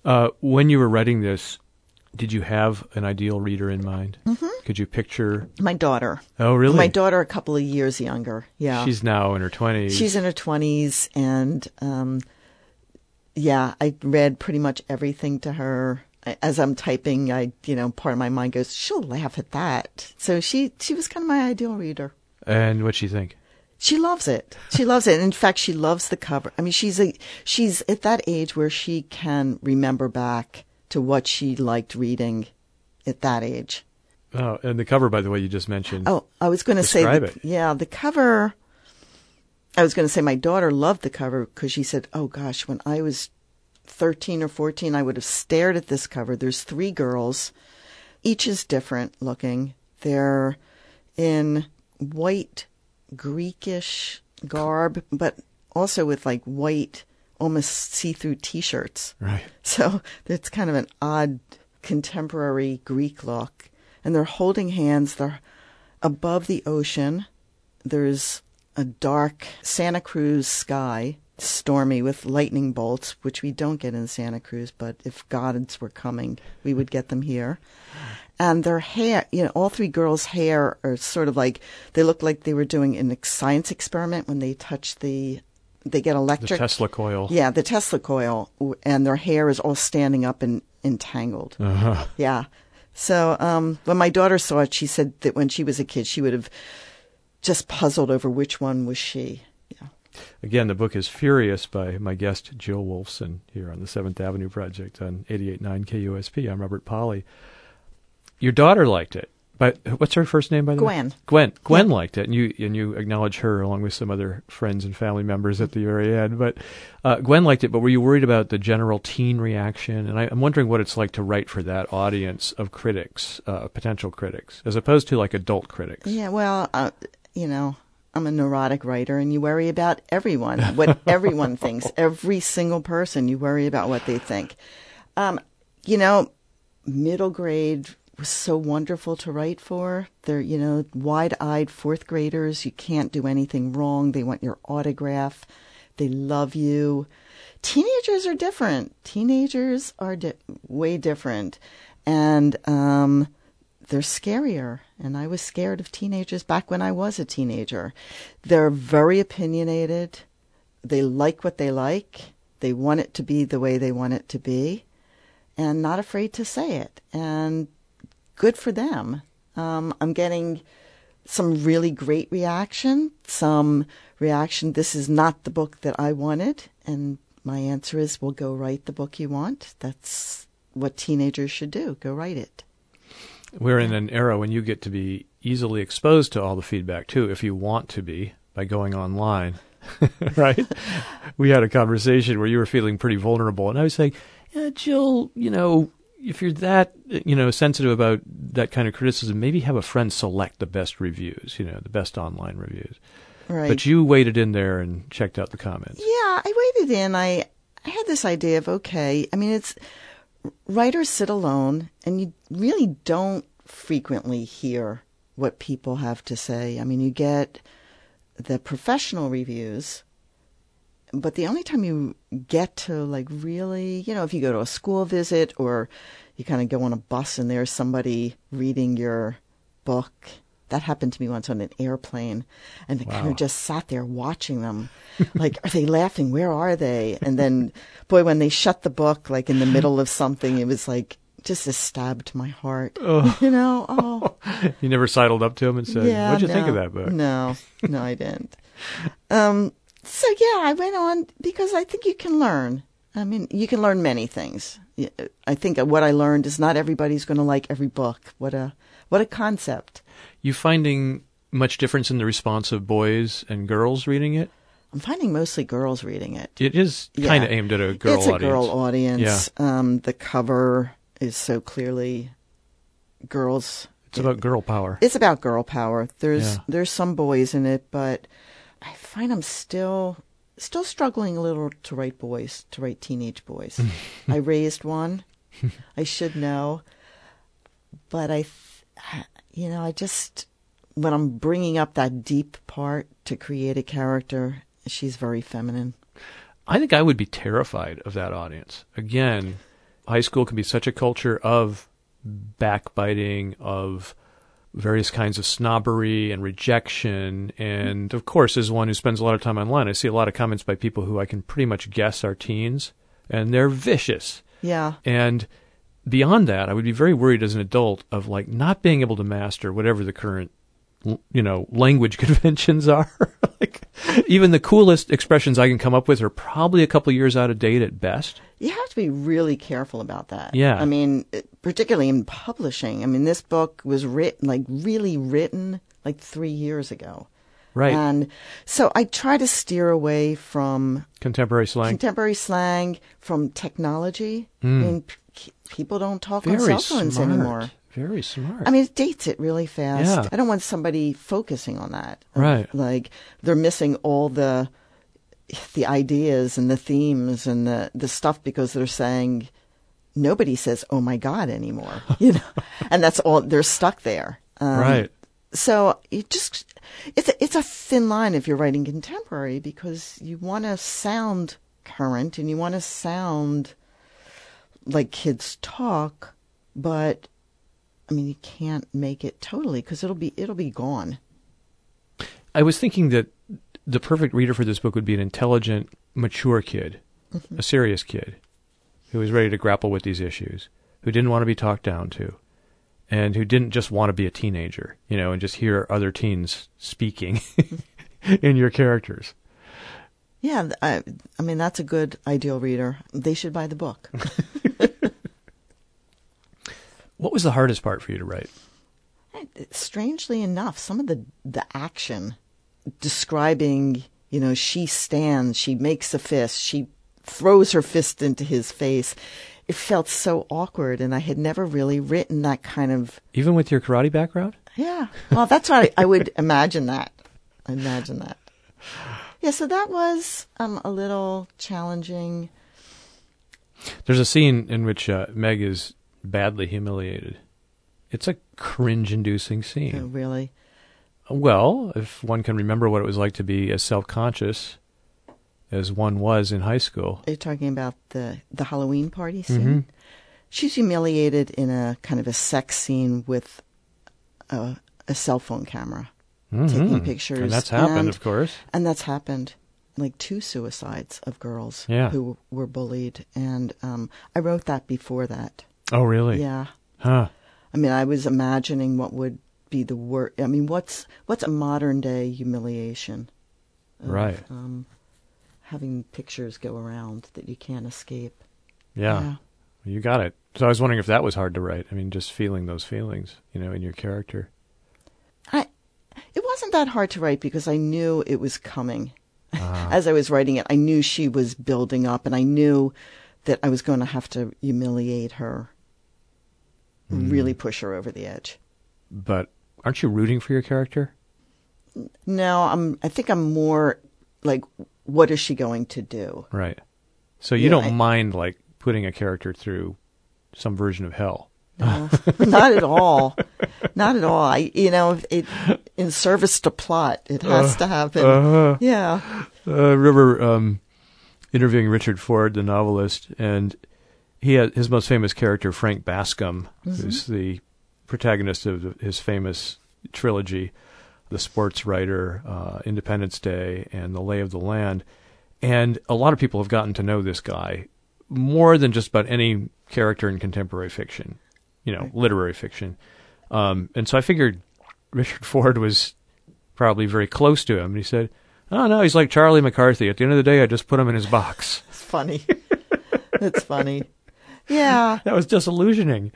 Uh, when you were writing this, did you have an ideal reader in mind? Mm-hmm. Could you picture? My daughter, Oh, really? my daughter, a couple of years younger. Yeah, She's now in her twenties. She's in her twenties, and um, yeah, I read pretty much everything to her. As I'm typing, I you know part of my mind goes, she'll laugh at that. So she she was kind of my ideal reader. And what'd she think? She loves it. She loves it. In fact, she loves the cover. I mean, she's a she's at that age where she can remember back to what she liked reading at that age. Oh, and the cover, by the way, you just mentioned. Oh, I was going to say, the, yeah, the cover. I was going to say my daughter loved the cover because she said, "Oh gosh, when I was thirteen or fourteen, I would have stared at this cover." There's three girls, each is different looking. They're in white Greekish garb, but also with like white, almost see-through T-shirts. Right. So it's kind of an odd contemporary Greek look. And they're holding hands. They're above the ocean. There's a dark Santa Cruz sky, stormy with lightning bolts, which we don't get in Santa Cruz, but if gods were coming, we would get them here. And their hair, you know, all three girls' hair are sort of like, they look like they were doing an science experiment when they touch the, they get electric. The. Tesla coil. Yeah, the Tesla coil, and their hair is all standing up and entangled. Uh-huh. Yeah. So um, when my daughter saw it, she said that when she was a kid, she would have just puzzled over which one was she. Yeah. Again, the book is Furious by my guest Jill Wolfson here on the Seventh Avenue Project on 88.9 KUSP. I'm Robert Pollie. Your daughter liked it. But what's her first name by the Gwen. way? Gwen. Gwen Yeah. liked it, and you and you acknowledge her along with some other friends and family members at the very end. But uh, Gwen liked it. But were you worried about the general teen reaction? And I, I'm wondering what it's like to write for that audience of critics, uh, potential critics, as opposed to like adult critics. Yeah, well, uh, you know, I'm a neurotic writer, and you worry about everyone, what everyone thinks. Every single person, you worry about what they think. Um, you know, middle grade was so wonderful to write for. They're, you know, wide eyed fourth graders. You can't do anything wrong. They want your autograph. They love you. Teenagers are different. Teenagers are di- way different. And um, they're scarier. And I was scared of teenagers back when I was a teenager. They're very opinionated. They like what they like. They want it to be the way they want it to be. And not afraid to say it. And good for them. Um, I'm getting some really great reaction, some reaction, this is not the book that I wanted. And my answer is, well, go write the book you want. That's what teenagers should do. Go write it. We're in an era when you get to be easily exposed to all the feedback too, if you want to be, by going online. right? we had a conversation where you were feeling pretty vulnerable, and I was saying, yeah, Jill, you know, if you're that, you know, sensitive about that kind of criticism, maybe have a friend select the best reviews, you know, the best online reviews. Right. But you waited in there and checked out the comments. Yeah, I waited in. I, I had this idea of okay. I mean, it's writers sit alone, and you really don't frequently hear what people have to say. I mean, you get the professional reviews, but the only time you get to like really, you know, if you go to a school visit or you kind of go on a bus and there's somebody reading your book that happened to me once on an airplane, and I kind of just sat there watching them. like, are they laughing? Where are they? And then, boy, when they shut the book, like in the middle of something, it was like just a stab to my heart. You know? Oh, You never sidled up to him and said, yeah. "What'd you think of that book?" No, no, I didn't. Um, so yeah, I went on because I think you can learn. I mean, you can learn many things. I think what I learned is not everybody's going to like every book. What a what a concept. You finding much difference in the response of boys and girls reading it? I'm finding mostly girls reading it. It is kind of aimed at a girl it's a audience. girl audience. Yeah. Um, the cover is so clearly girls. It's about girl power. It's about girl power. There's Yeah. there's some boys in it, but find I'm still still struggling a little to write boys, to write teenage boys. I raised one. I should know, but I, th- you know, I just when I'm bringing up that deep part to create a character, she's very feminine. I think I would be terrified of that audience. Again, high school can be such a culture of backbiting, of various kinds of snobbery and rejection. And of course, as one who spends a lot of time online, I see a lot of comments by people who I can pretty much guess are teens, and they're vicious. Yeah, And beyond that, I would be very worried as an adult of like not being able to master whatever the current you know language conventions are. like even the coolest expressions I can come up with are probably a couple years out of date at best. You have to be really careful about that. Yeah. I mean, particularly in publishing. I mean, this book was written, like, really written like three years ago. Right. And so I try to steer away from Contemporary slang. contemporary slang, from technology. I mean, p- people don't talk on Hmm. Cell phones smart. anymore. Very smart. I mean, it dates it really fast. Yeah. I don't want somebody focusing on that. Right. Like they're missing all the the ideas and the themes and the the stuff because they're saying nobody says "Oh my God" anymore. You know, and that's all they're stuck there. Um, right. So you just it's a, it's a thin line if you're writing contemporary because you want to sound current and you want to sound like kids talk, but I mean you can't make it totally because it'll be it'll be gone. I was thinking that the perfect reader for this book would be an intelligent, mature kid, mm-hmm. a serious kid, who was ready to grapple with these issues, who didn't want to be talked down to, and who didn't just want to be a teenager, you know, and just hear other teens speaking in your characters. Yeah, I, I mean that's a good ideal reader. They should buy the book. What was the hardest part for you to write? Strangely enough, some of the the action describing, you know, she stands, she makes a fist, she throws her fist into his face. It felt so awkward, and I had never really written that kind of. Even with your karate background? Yeah, well, that's why I, I would imagine that. I imagine that. Yeah, so that was um, a little challenging. There's a scene in which uh, Meg is badly humiliated. It's a cringe-inducing scene. really. Well, if one can remember what it was like to be as self-conscious as one was in high school. Are you talking about the the Halloween party scene? She's humiliated in a kind of a sex scene with a, a cell phone camera, taking Mhm. pictures. And that's happened, and- of course. And that's happened. Like two suicides of girls Yeah. who were bullied, and um, I wrote that before that. Oh, really? Yeah, Huh. I mean, I was imagining what would be the worst. I mean, what's what's a modern day humiliation? of, Right. Um, having pictures go around that you can't escape. Yeah. You got it. So I was wondering if that was hard to write. I mean, just feeling those feelings, you know, in your character. I, it wasn't that hard to write because I knew it was coming. Ah. As I was writing it, I knew she was building up, and I knew that I was going to have to humiliate her, Hmm. really push her over the edge. But aren't you rooting for your character? No, I'm. I think I'm more like, what is she going to do? Right. So you Yeah, don't I- mind like putting a character through some version of hell. No, not at all. Not at all. I, you know, it in service to plot, it has to happen. Uh, yeah. uh, I remember um, interviewing Richard Ford, the novelist, and he had his most famous character, Frank Bascombe, who's the protagonist of his famous trilogy, The Sports Writer, uh, Independence Day, and The Lay of the Land. And a lot of people have gotten to know this guy more than just about any character in contemporary fiction, you know, Right. literary fiction. Um, and so I figured Richard Ford was probably very close to him. And he said, Oh, no, he's like Charlie McCarthy. At the end of the day, I just put him in his box. It's funny. it's funny. Yeah. That was disillusioning.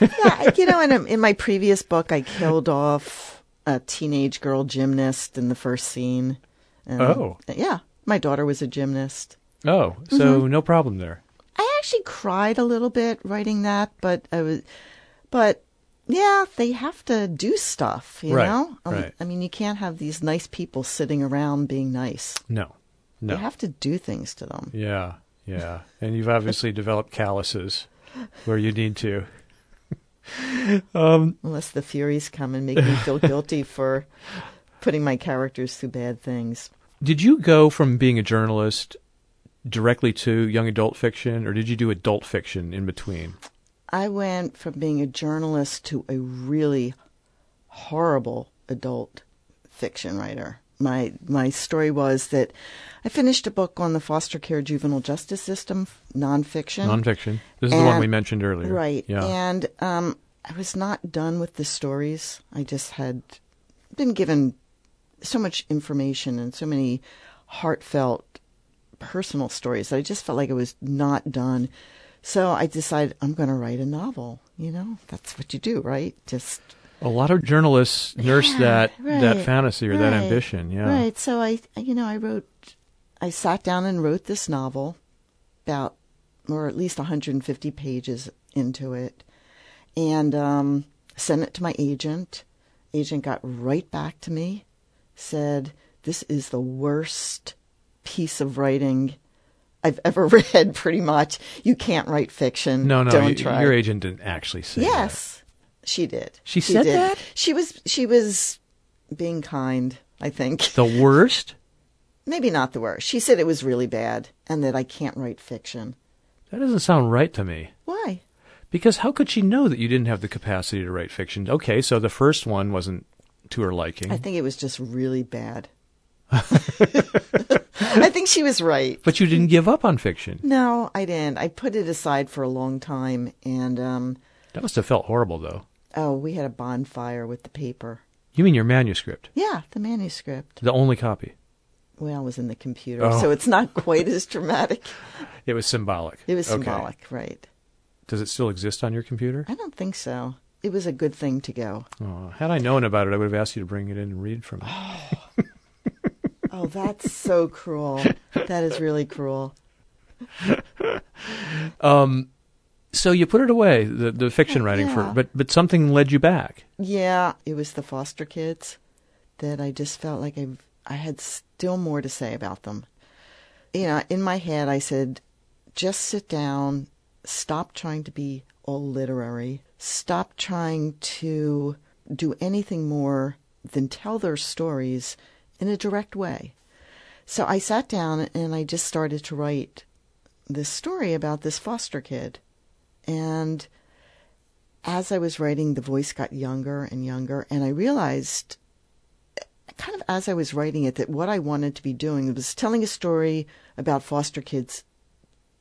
yeah, you know, in, a, in my previous book, I killed off a teenage girl gymnast in the first scene. And, Oh. yeah, my daughter was a gymnast. Oh, so no problem there. I actually cried a little bit writing that, but I was, but yeah, they have to do stuff, you Right, know. Um, right. I mean, you can't have these nice people sitting around being nice. No, no. You have to do things to them. Yeah, yeah. And you've obviously developed calluses where you need to. um, Unless the Furies come and make me feel guilty for putting my characters through bad things. did you go from being a journalist directly to young adult fiction, or did you do adult fiction in between? I went from being a journalist to a really horrible adult fiction writer. My my story was that I finished a book on the foster care juvenile justice system, nonfiction. Nonfiction. This is the one we mentioned earlier. Right. Yeah. And um, I was not done with the stories. I just had been given so much information and so many heartfelt personal stories that I just felt like I was not done. So I decided I'm going to write a novel. You know, that's what you do, right? Just A lot of journalists nurse Yeah, that that fantasy or that ambition. Yeah. Right. So I, you know, I wrote, I sat down and wrote this novel, about or at least 150 pages into it, and um, sent it to my agent. Agent got right back to me, said, "This is the worst piece of writing." I've ever read, pretty much. You can't write fiction. No, no. don't try. Your agent didn't actually say that. She did. She said did. that? She was she was being kind, I think. The worst? Maybe not the worst. She said it was really bad and that I can't write fiction. That doesn't sound right to me. Why? Because how could she know that you didn't have the capacity to write fiction? Okay, so the first one wasn't to her liking. I think it was just really bad. I think she was right. but you didn't give up on fiction. No, I didn't. I put it aside for a long time and um That must have felt horrible, though. Oh, we had a bonfire with the paper. You mean your manuscript? Yeah, the manuscript. The only copy. Well, it was in the computer, Oh. so it's not quite as dramatic. It was symbolic. It was Okay. symbolic, right? Does it still exist on your computer? I don't think so. It was a good thing to go. Oh, had I known about it, I would have asked you to bring it in and read from it. Oh, that's so cruel. That is really cruel. Um, so you put it away, the the fiction writing for, Yeah. but but something led you back. Yeah, it was the foster kids that I just felt like I I had still more to say about them. You know, in my head I said, just sit down, stop trying to be all literary, stop trying to do anything more than tell their stories in a direct way. So I sat down and I just started to write this story about this foster kid. And as I was writing, the voice got younger and younger, and I realized, kind of as I was writing it, that what I wanted to be doing was telling a story about foster kids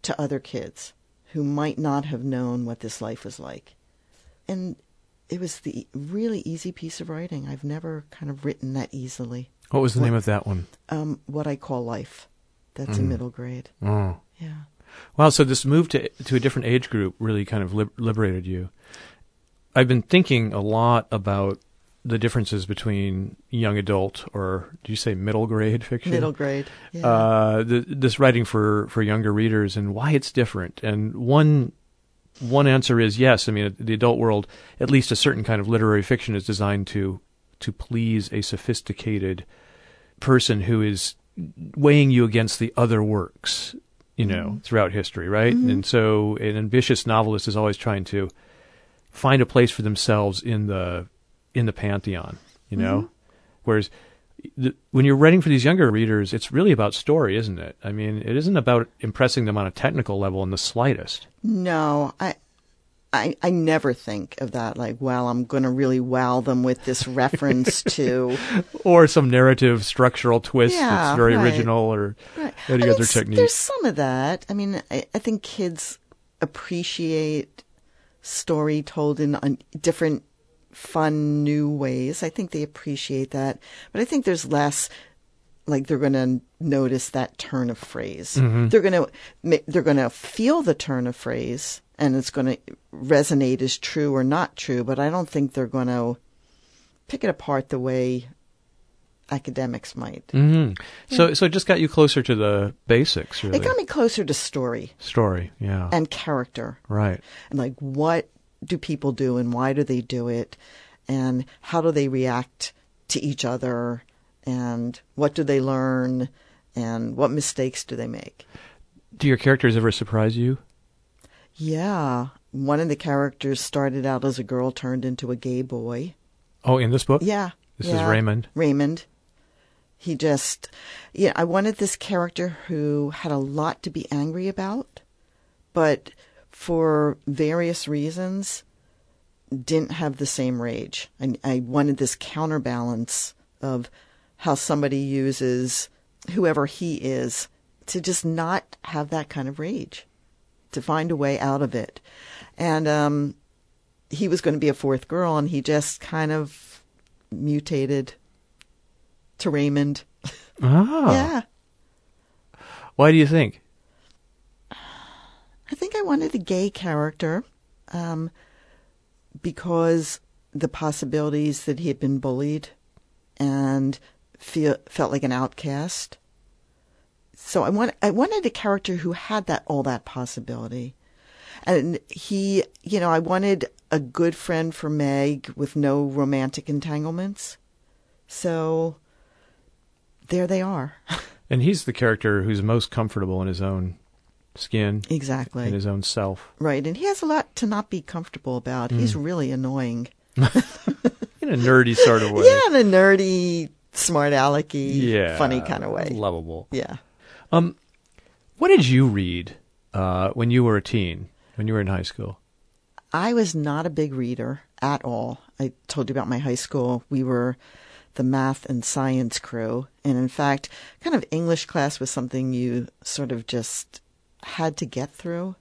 to other kids who might not have known what this life was like. And it was the really easy piece of writing. I've never kind of written that easily. What was the what, name of that one? Um, what I call life. That's mm. a middle grade. Oh. Yeah. Wow. So this move to to a different age group really kind of liberated you. I've been thinking a lot about the differences between young adult or do you say middle grade fiction? Middle grade. Yeah. Uh, the, this writing for for younger readers and why it's different. And one one answer is yes. I mean, the adult world, at least a certain kind of literary fiction, is designed to to please a sophisticated person who is weighing you against the other works, you know, mm-hmm. throughout history, right? Mm-hmm. And so, an ambitious novelist is always trying to find a place for themselves in the in the pantheon, you know. Mm-hmm. Whereas the, when you're writing for these younger readers, it's really about story, isn't it? I mean, it isn't about impressing them on a technical level in the slightest. No, I, I, I never think of that like, well, I'm going to really wow them with this reference to, or some narrative structural twist yeah, that's very right. original, or right. any I mean, other technique. There's some of that. I mean, I, I think kids appreciate story told in different fun new ways. I think they appreciate that. But I think there's less like they're going to notice that turn of phrase. Mm-hmm. They're going to they're going to feel the turn of phrase and it's going to resonate as true or not true, but I don't think they're going to pick it apart the way academics might. Mm-hmm. So, so it just got you closer to the basics. Really. It got me closer to story. Story, yeah, and character. Right. And like, what do people do, and why do they do it, and how do they react to each other, and what do they learn, and what mistakes do they make? Do your characters ever surprise you? Yeah, one of the characters started out as a girl, turned into a gay boy. Oh, in this book? Yeah. This yeah. is Raymond. Raymond. He just, yeah, I wanted this character who had a lot to be angry about, but for various reasons didn't have the same rage. I, I wanted this counterbalance of how somebody uses whoever he is to just not have that kind of rage, to find a way out of it. And um, he was going to be a fourth girl, and he just kind of mutated to Raymond. Ah. yeah. Why do you think? I think I wanted a gay character um, because the possibilities that he had been bullied and feel, felt like an outcast. So I want I wanted a character who had that all that possibility. And he, you know, I wanted a good friend for Meg with no romantic entanglements. So there they are. and he's the character who's most comfortable in his own skin. Exactly. In his own self. Right. And he has a lot to not be comfortable about. Mm. He's really annoying. in a nerdy sort of way. Yeah, in a nerdy, smart alecky, yeah, funny kind of way. Lovable. Yeah. Um, what did you read uh, when you were a teen, when you were in high school? I was not a big reader at all. I told you about my high school. We were the math and science crew. And in fact, kind of English class was something you sort of just had to get through.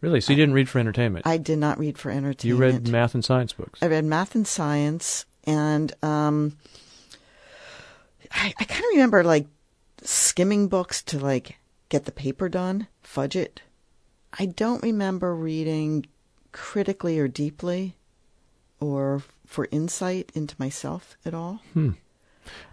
Really? So you didn't read for entertainment? I did not read for entertainment. You read math and science books? I read math and science. And um, I, I kind of remember like skimming books to like get the paper done, fudge it. I don't remember reading critically or deeply or for insight into myself at all. Hmm.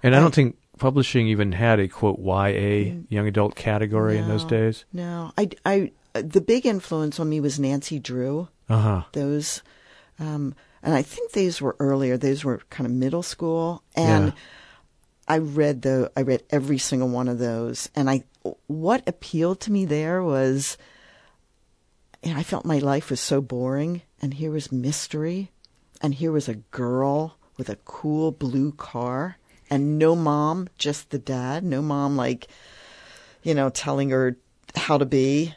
And I, I, don't think publishing even had a quote YA young adult category no, in those days. No, I, I, the big influence on me was Nancy Drew. Uh huh. Those, um, and I think these were earlier. These were kind of middle school, and yeah. I read the, I read every single one of those, and I, what appealed to me there was, you know, I felt my life was so boring, and here was mystery, and here was a girl with a cool blue car and no mom, just the dad. No mom, like, you know, telling her how to be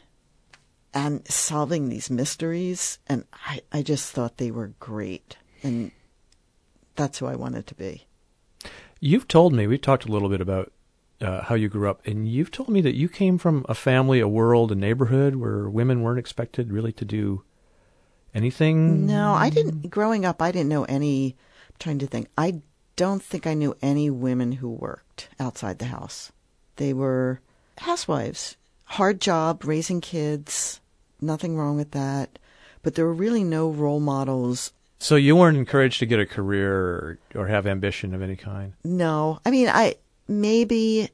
and solving these mysteries. And I, I just thought they were great. And that's who I wanted to be. You've told me, we've talked a little bit about uh, how you grew up, and you've told me that you came from a family, a world, a neighborhood where women weren't expected really to do anything. No, I didn't. Growing up, I didn't know any. I'm trying to think. I don't think I knew any women who worked outside the house. They were housewives. Hard job, raising kids. Nothing wrong with that. But there were really no role models so you weren't encouraged to get a career or, or have ambition of any kind. No, I mean, I maybe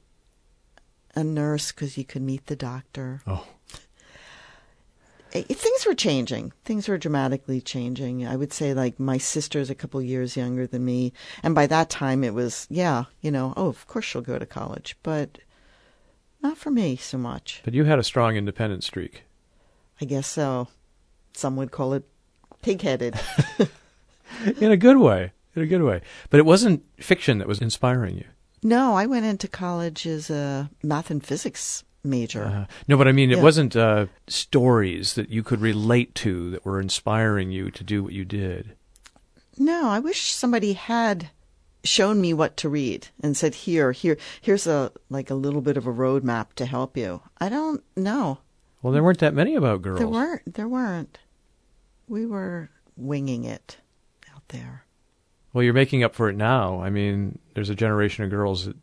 a nurse because you could meet the doctor. Oh. Things were changing. Things were dramatically changing. I would say, like, my sister's a couple years younger than me. And by that time, it was, yeah, you know, oh, of course she'll go to college. But not for me so much. But you had a strong independent streak. I guess so. Some would call it pig-headed. in a good way. In a good way. But it wasn't fiction that was inspiring you. No, I went into college as a math and physics major. Uh, no, but I mean, it yeah. wasn't uh, stories that you could relate to that were inspiring you to do what you did. No, I wish somebody had shown me what to read and said, "Here, here, here's a like a little bit of a roadmap to help you." I don't know. Well, there weren't that many about girls. There weren't. There weren't we were winging it out there. Well, you're making up for it now. I mean, there's a generation of girls that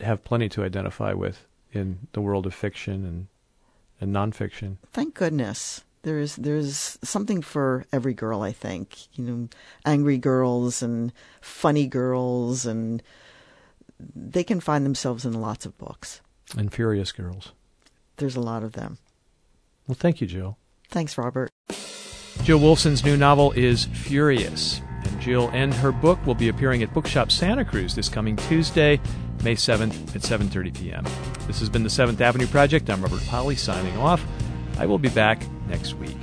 have plenty to identify with in the world of fiction and and nonfiction. Thank goodness. There's there's something for every girl, I think. You know, angry girls and funny girls and they can find themselves in lots of books. And furious girls. There's a lot of them. Well, thank you, Jill. Thanks, Robert. Jill Wolfson's new novel is Furious, and Jill and her book will be appearing at Bookshop Santa Cruz this coming Tuesday, May 7th at 7:30 p.m. This has been the 7th Avenue Project. I'm Robert Pollie signing off. I will be back next week.